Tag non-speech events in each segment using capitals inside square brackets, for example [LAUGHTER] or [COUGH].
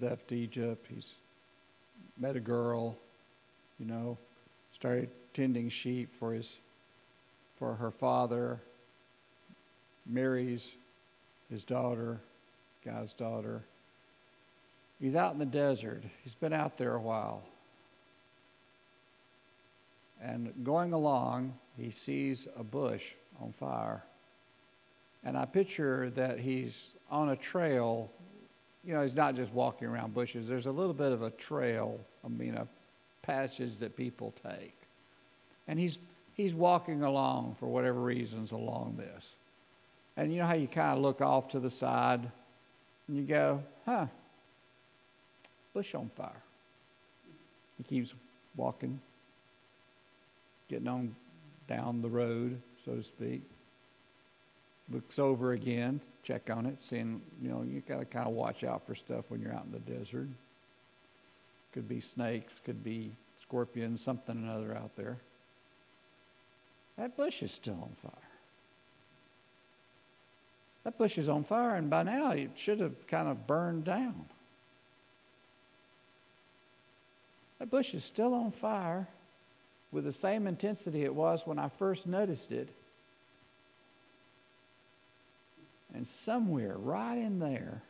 He's left Egypt. He's met a girl, you know, started tending sheep for his for her father, marries his daughter, guy's daughter. He's out in the desert. He's been out there a while. And going along, he sees a bush on fire. And I picture that he's on a trail. You know, he's not just walking around bushes. There's a little bit of a trail, I mean, a passage that people take. And he's, he's walking along for whatever reasons along this. And you know how you kind of look off to the side and you go, huh, bush on fire. He keeps walking, getting on down the road, so to speak. Looks over again, check on it, seeing, you know, you got to kind of watch out for stuff when you're out in the desert. Could be snakes, could be scorpions, something or other out there. That bush is still on fire. That bush is on fire, and by now it should have kind of burned down. That bush is still on fire with the same intensity it was when I first noticed it. And somewhere right in there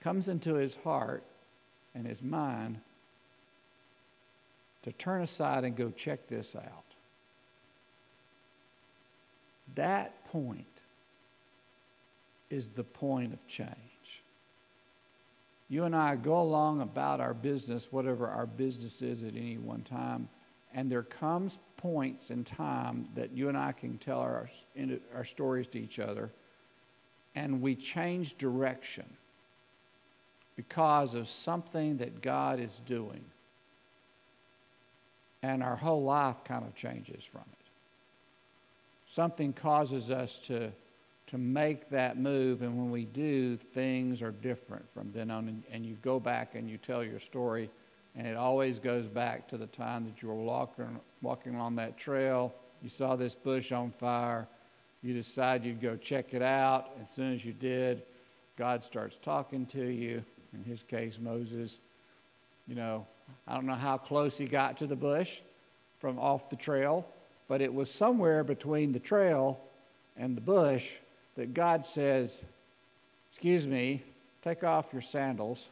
comes into his heart and his mind to turn aside and go check this out. That point is the point of change. You and I go along about our business, whatever our business is at any one time, and there comes points in time that you and I can tell our, our stories to each other, and we change direction because of something that God is doing. And our whole life kind of changes from it something causes us to, to make that move, and when we do, things are different from then on. And, and you go back and you tell your story, and it always goes back to the time that you were walking, walking on that trail. You saw this bush on fire. You decide you'd go check it out. As soon as you did, God starts talking to you. In his case, Moses. You know, I don't know how close he got to the bush from off the trail, but it was somewhere between the trail and the bush that God says, Excuse me, take off your sandals,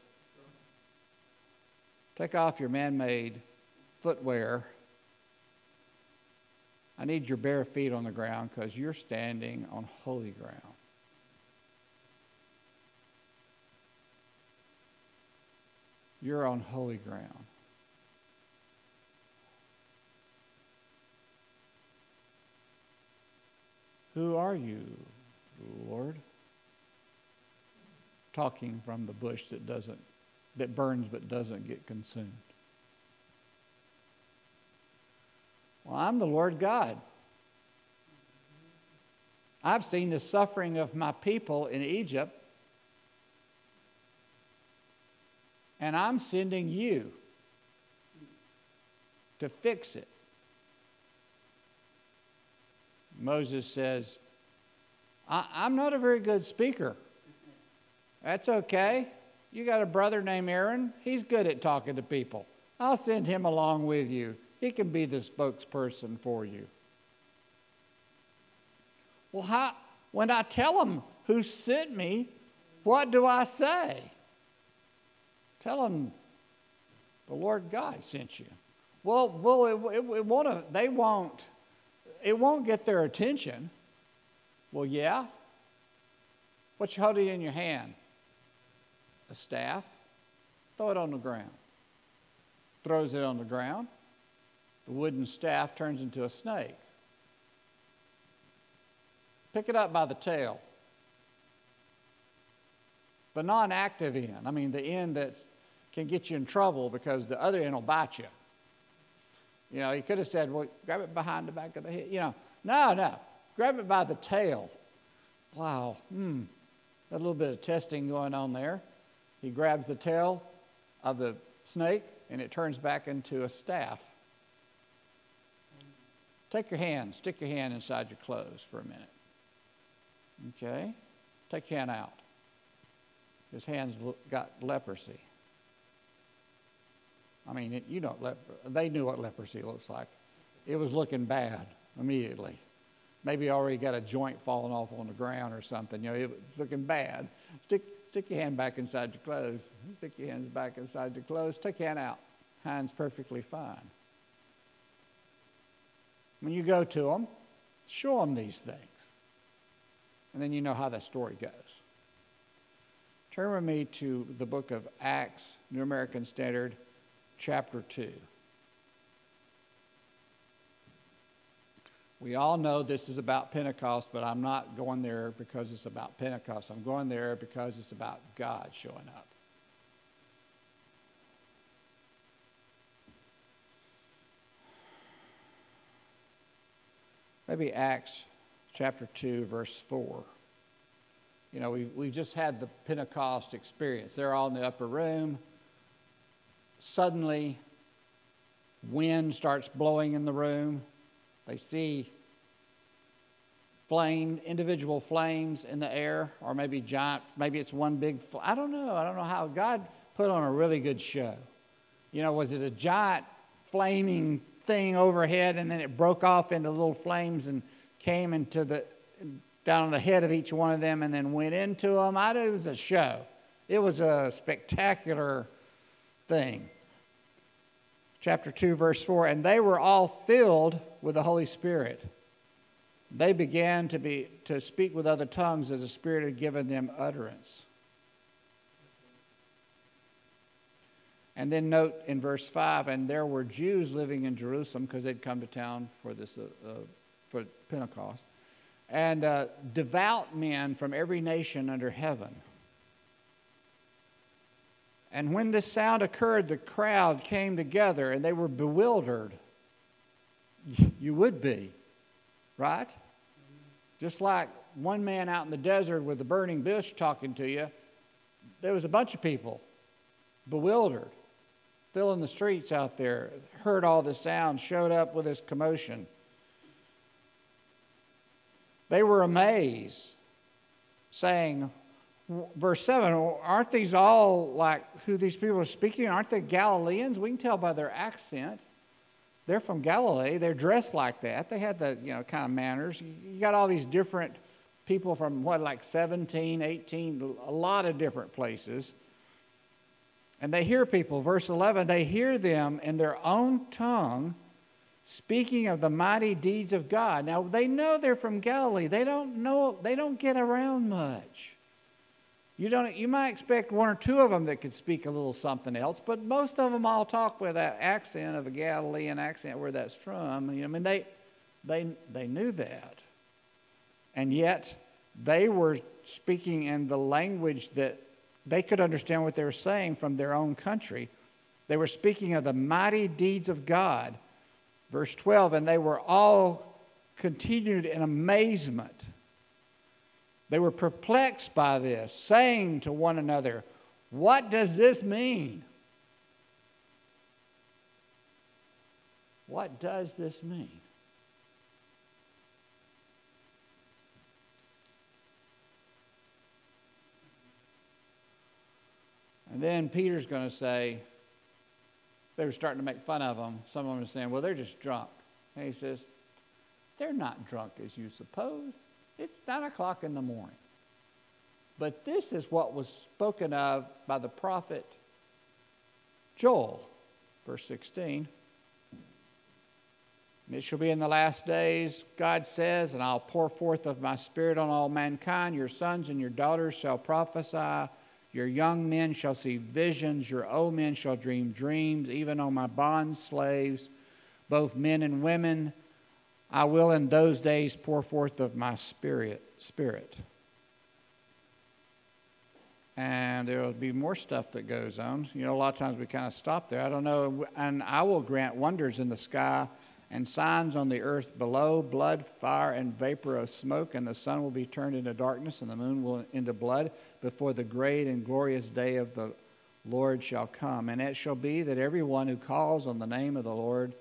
take off your man made footwear. I need your bare feet on the ground because you're standing on holy ground. You're on holy ground. Who are you, Lord? Talking from the bush that doesn't that burns but doesn't get consumed. Well, I'm the Lord God. I've seen the suffering of my people in Egypt, and I'm sending you to fix it. Moses says, I- am not a very good speaker. That's okay. You got a brother named Aaron. He's good at talking to people. I'll send him along with you. He can be the spokesperson for you. Well, how, when I tell them who sent me, what do I say? Tell them the Lord God sent you. Well, well, it, it, it won't, they won't it won't get their attention. Well, yeah. What you holding in your hand? A staff. Throw it on the ground. Throws it on the ground. The wooden staff turns into a snake. Pick it up by the tail. The non active end, I mean, the end that can get you in trouble because the other end will bite you. You know, he could have said, well, grab it behind the back of the head. You know, no, no. Grab it by the tail. Wow, hmm. A little bit of testing going on there. He grabs the tail of the snake and it turns back into a staff. Take your hand, stick your hand inside your clothes for a minute. Okay? Take your hand out. his hands got leprosy. I mean, you know, they knew what leprosy looks like. It was looking bad immediately. Maybe already got a joint falling off on the ground or something. You know, it was looking bad. Stick, stick your hand back inside your clothes. Stick your hands back inside your clothes. Take your hand out. Hand's perfectly fine. When you go to them, show them these things. And then you know how that story goes. Turn with me to the book of Acts, New American Standard, chapter 2. We all know this is about Pentecost, but I'm not going there because it's about Pentecost. I'm going there because it's about God showing up. Maybe Acts chapter 2, verse 4. You know, we, we just had the Pentecost experience. They're all in the upper room. Suddenly, wind starts blowing in the room. They see flame, individual flames in the air, or maybe giant, maybe it's one big, fl- I don't know. I don't know how God put on a really good show. You know, was it a giant flaming thing overhead and then it broke off into little flames and came into the, down on the head of each one of them and then went into them? I, it was a show. It was a spectacular thing chapter 2, verse 4 And they were all filled with the Holy Spirit. They began to, be, to speak with other tongues as the Spirit had given them utterance. And then note in verse 5 and there were Jews living in Jerusalem because they'd come to town for, this, uh, uh, for Pentecost, and uh, devout men from every nation under heaven. And when this sound occurred, the crowd came together and they were bewildered. [LAUGHS] You would be, right? Just like one man out in the desert with a burning bush talking to you, there was a bunch of people bewildered, filling the streets out there, heard all the sounds, showed up with this commotion. They were amazed, saying, verse 7 aren't these all like who these people are speaking aren't they galileans we can tell by their accent they're from galilee. They're dressed like that. They had the you know kind of manners. You got all these different people from what like 17 18 a lot of different places. And they hear people. Verse 11 they hear them in their own tongue speaking of the mighty deeds of god. Now they know they're from galilee. They don't know they don't get around much you, don't, you might expect one or two of them that could speak a little something else, but most of them all talk with that accent of a Galilean accent where that's from. You know, I mean, they, they, they knew that. And yet, they were speaking in the language that they could understand what they were saying from their own country. They were speaking of the mighty deeds of God. Verse 12, and they were all continued in amazement they were perplexed by this, saying to one another, What does this mean? What does this mean? And then Peter's going to say, they were starting to make fun of them. Some of them are saying, well, they're just drunk. And he says, they're not drunk as you suppose. It's nine o'clock in the morning. But this is what was spoken of by the prophet Joel, verse 16. it shall be in the last days, God says, and I'll pour forth of my spirit on all mankind. Your sons and your daughters shall prophesy. Your young men shall see visions. Your old men shall dream dreams, even on my bond slaves, both men and women. I will in those days pour forth of my spirit. spirit. And there will be more stuff that goes on. You know, a lot of times we kind of stop there. I don't know. And I will grant wonders in the sky and signs on the earth below blood, fire, and vapor of smoke. And the sun will be turned into darkness, and the moon will into blood before the great and glorious day of the Lord shall come. And it shall be that everyone who calls on the name of the Lord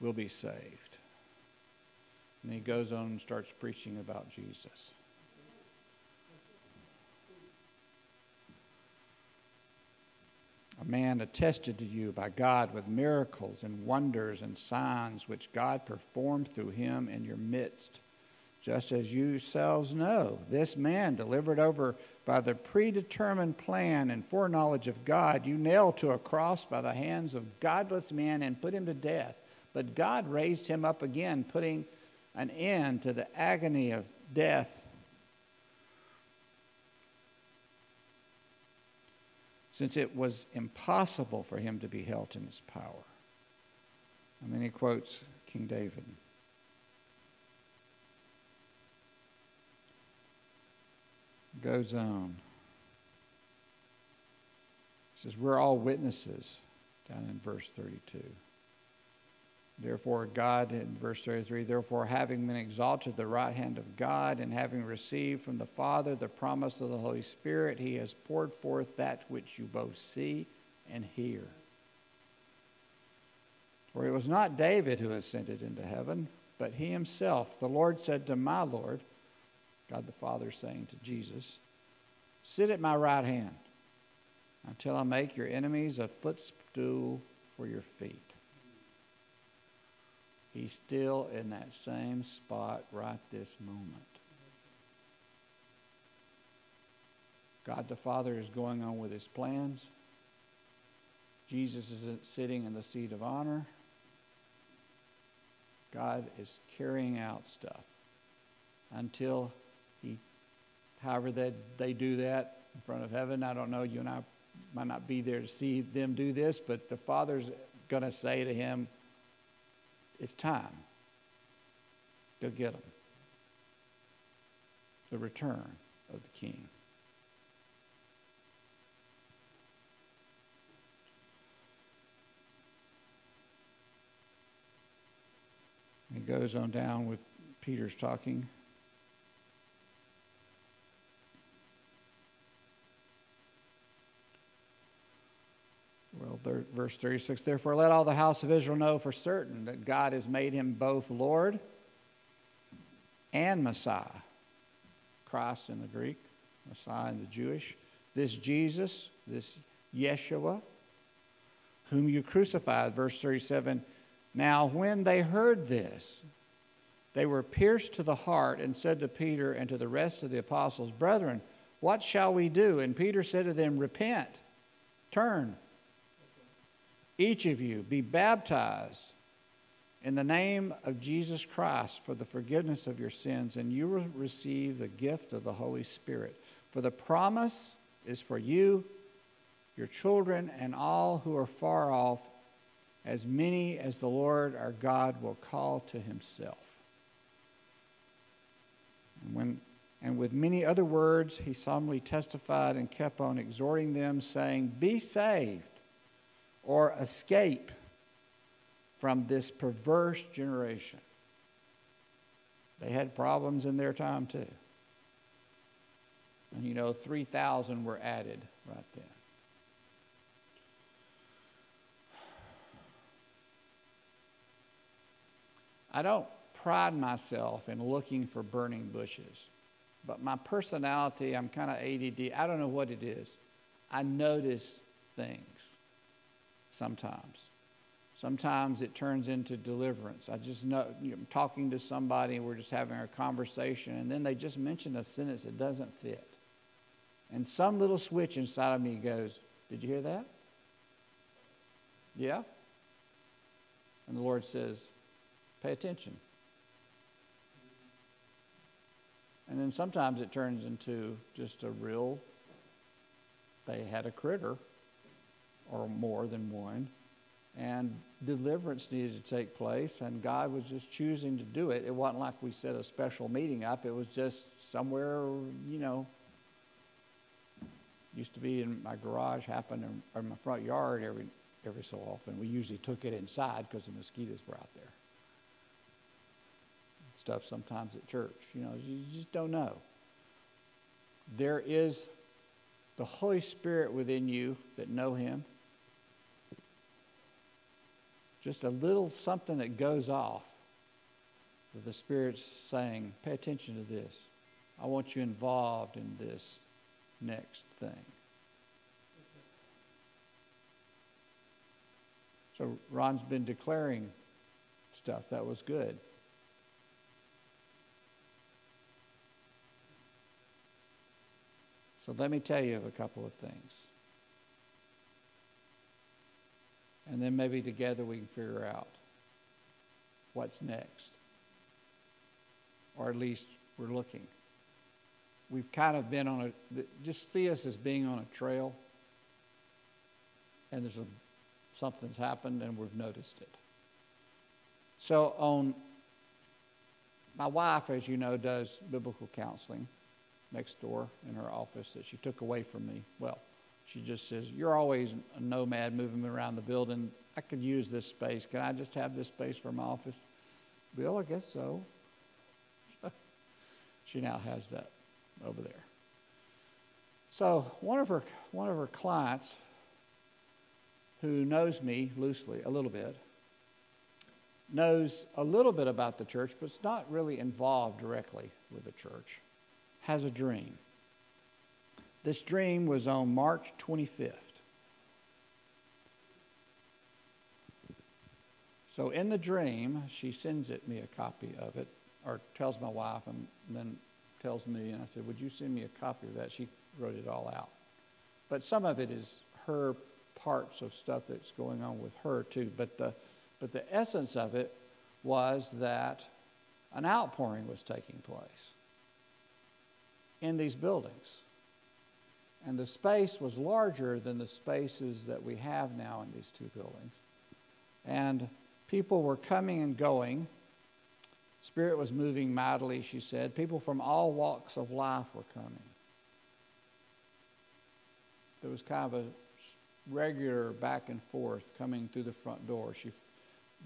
will be saved. And he goes on and starts preaching about Jesus. A man attested to you by God with miracles and wonders and signs which God performed through him in your midst. Just as you yourselves know, this man delivered over by the predetermined plan and foreknowledge of God, you nailed to a cross by the hands of godless men and put him to death but God raised him up again, putting an end to the agony of death since it was impossible for him to be held in his power. And then he quotes King David. Goes on. He says, We're all witnesses, down in verse 32. Therefore, God, in verse 33, therefore, having been exalted the right hand of God, and having received from the Father the promise of the Holy Spirit, he has poured forth that which you both see and hear. For it was not David who ascended into heaven, but he himself. The Lord said to my Lord, God the Father saying to Jesus, Sit at my right hand until I make your enemies a footstool for your feet. He's still in that same spot right this moment. God the Father is going on with his plans. Jesus is sitting in the seat of honor. God is carrying out stuff until he, however that they do that in front of heaven. I don't know, you and I might not be there to see them do this, but the Father's going to say to him, it's time. Go get them. The return of the king. He goes on down with Peter's talking. Well, verse 36 Therefore, let all the house of Israel know for certain that God has made him both Lord and Messiah. Christ in the Greek, Messiah in the Jewish. This Jesus, this Yeshua, whom you crucified. Verse 37 Now, when they heard this, they were pierced to the heart and said to Peter and to the rest of the apostles, Brethren, what shall we do? And Peter said to them, Repent, turn each of you be baptized in the name of Jesus Christ for the forgiveness of your sins, and you will receive the gift of the Holy Spirit. For the promise is for you, your children, and all who are far off, as many as the Lord our God will call to himself. And, when, and with many other words, he solemnly testified and kept on exhorting them, saying, Be saved or escape from this perverse generation. They had problems in their time too. And you know, 3,000 were added right then. I don't pride myself in looking for burning bushes, but my personality, I'm kind of ADD. I don't know what it is. I notice things sometimes. Sometimes it turns into deliverance. I just know I'm talking to somebody and we're just having a conversation, and then they just mention a sentence that doesn't fit. And some little switch inside of me goes, Did you hear that? Yeah? And the Lord says, Pay attention. And then sometimes it turns into just a real, they had a critter or more than one. And deliverance needed to take place, and God was just choosing to do it. It wasn't like we set a special meeting up, it was just somewhere, you know, used to be in my garage, happened in, in my front yard every, every so often. We usually took it inside because the mosquitoes were out there. Stuff sometimes at church, you know, you just don't know. There is the Holy Spirit within you that know Him just a little something that goes off the Spirit's saying, pay attention to this. I want you involved in this next thing. So Ron's been declaring stuff. That was good. So let me tell you a couple of things. And then maybe together we can figure out what's next. Or at least we're looking. We've kind of been on a, just see us as being on a trail, and there's a, something's happened and we've noticed it. So, on my wife, as you know, does biblical counseling next door in her office that she took away from me. Well, she just says, You're always a nomad moving around the building. I could use this space. Can I just have this space for my office? Bill, I guess so. [LAUGHS] she now has that over there. So one of her one of her clients who knows me loosely a little bit knows a little bit about the church, but is not really involved directly with the church, has a dream. This dream was on March 25th. So in the dream, she sends it me a copy of it, or tells my wife, and then tells me, and I said, Would you send me a copy of that? She wrote it all out. But some of it is her parts of stuff that's going on with her too. But the, but the essence of it was that an outpouring was taking place in these buildings. And the space was larger than the spaces that we have now in these two buildings. And people were coming and going. Spirit was moving mightily, she said. People from all walks of life were coming. There was kind of a regular back and forth coming through the front door. She,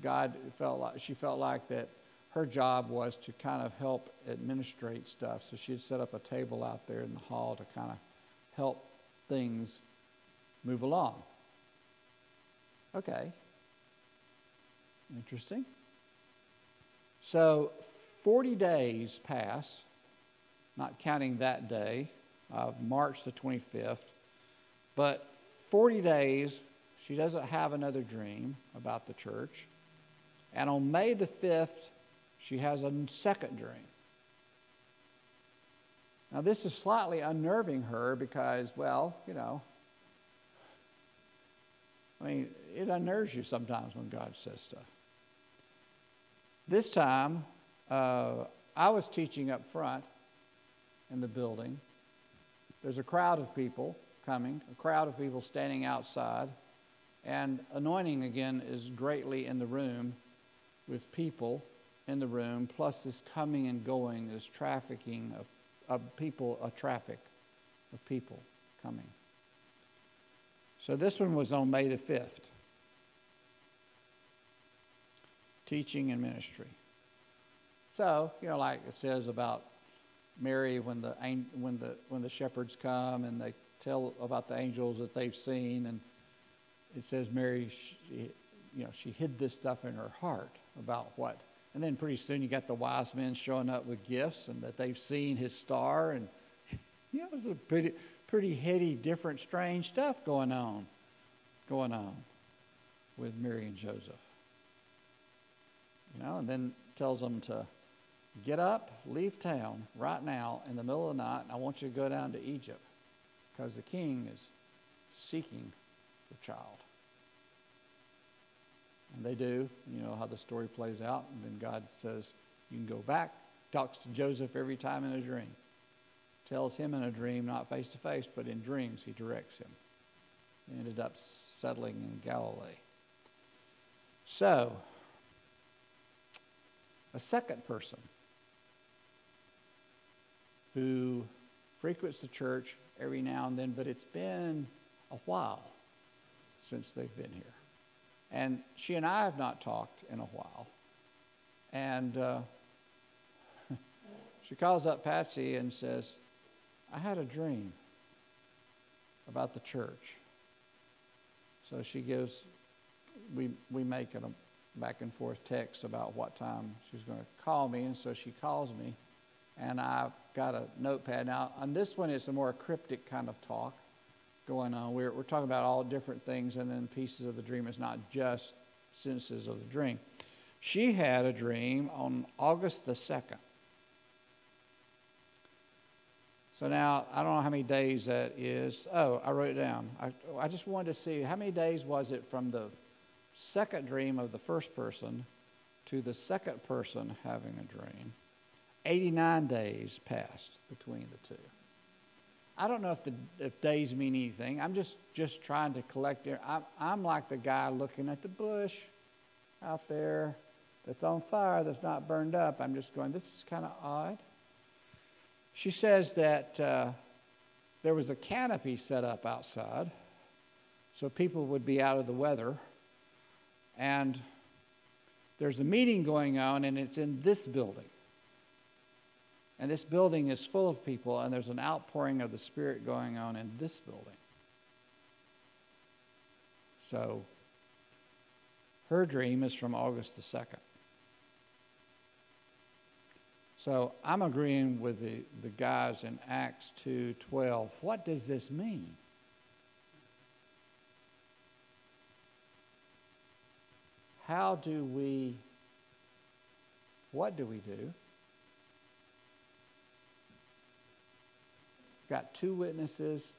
God felt like she felt like that her job was to kind of help administrate stuff. So she'd set up a table out there in the hall to kind of help things move along. Okay. Interesting. So 40 days pass, not counting that day of March the 25th, but 40 days, she doesn't have another dream about the church. And on May the 5th, she has a second dream. Now, this is slightly unnerving her because, well, you know, I mean, it unnerves you sometimes when God says stuff. This time, uh, I was teaching up front in the building. There's a crowd of people coming, a crowd of people standing outside, and anointing again is greatly in the room with people in the room, plus this coming and going, this trafficking of of people, a traffic of people coming. So this one was on May the 5th. Teaching and ministry. So, you know, like it says about Mary when the, when the, when the shepherds come and they tell about the angels that they've seen, and it says Mary, she, you know, she hid this stuff in her heart about what and then pretty soon you got the wise men showing up with gifts and that they've seen his star. And [LAUGHS] you know, it was a pretty, pretty heady, different, strange stuff going on, going on with Mary and Joseph. You know, and then tells them to get up, leave town right now in the middle of the night. and I want you to go down to Egypt because the king is seeking the child. And they do. You know how the story plays out. And then God says, You can go back. Talks to Joseph every time in a dream. Tells him in a dream, not face to face, but in dreams, he directs him. He ended up settling in Galilee. So, a second person who frequents the church every now and then, but it's been a while since they've been here. And she and I have not talked in a while. And uh, [LAUGHS] she calls up Patsy and says, I had a dream about the church. So she gives, we, we make a back and forth text about what time she's going to call me. And so she calls me, and I've got a notepad. Now, on this one, it's a more cryptic kind of talk going on. We're, we're talking about all different things and then pieces of the dream. is not just sentences of the dream. She had a dream on August the 2nd. So now, I don't know how many days that is. Oh, I wrote it down. I, I just wanted to see how many days was it from the second dream of the first person to the second person having a dream. 89 days passed between the two. I don't know if, the, if days mean anything. I'm just, just trying to collect. I'm, I'm like the guy looking at the bush out there that's on fire, that's not burned up. I'm just going, this is kind of odd. She says that uh, there was a canopy set up outside so people would be out of the weather. And there's a meeting going on, and it's in this building. And this building is full of people, and there's an outpouring of the Spirit going on in this building. So, her dream is from August the 2nd. So I'm agreeing with the, the guys in Acts 2:12. What does this mean? How do we what do we do? Got two witnesses.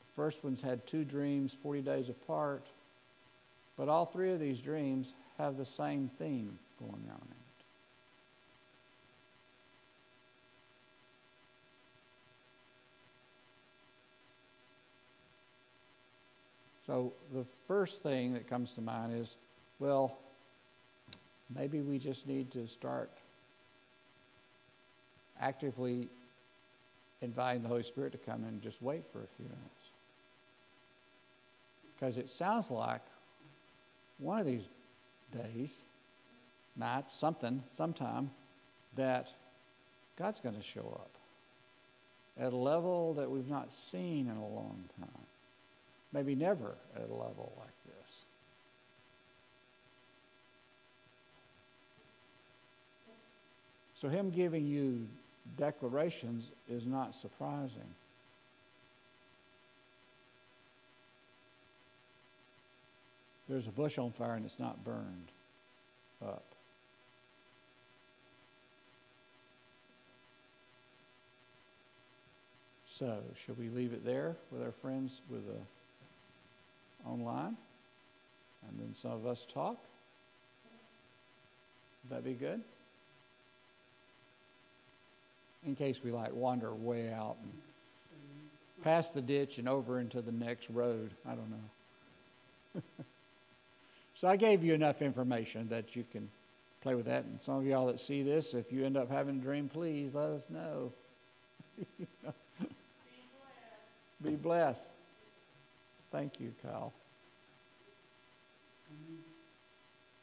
The first one's had two dreams 40 days apart. But all three of these dreams have the same theme going on in it. So the first thing that comes to mind is well, maybe we just need to start actively inviting the Holy Spirit to come and just wait for a few minutes. Because it sounds like one of these days, nights, something, sometime, that God's going to show up at a level that we've not seen in a long time. Maybe never at a level like this. So, Him giving you declarations is not surprising. There's a bush on fire and it's not burned up. So, should we leave it there with our friends with the online? And then some of us talk? Would that be good? In case we like wander way out and past the ditch and over into the next road. I don't know. [LAUGHS] so I gave you enough information that you can play with that. And some of y'all that see this, if you end up having a dream, please let us know. Be [LAUGHS] blessed. Be blessed. Thank you, Kyle.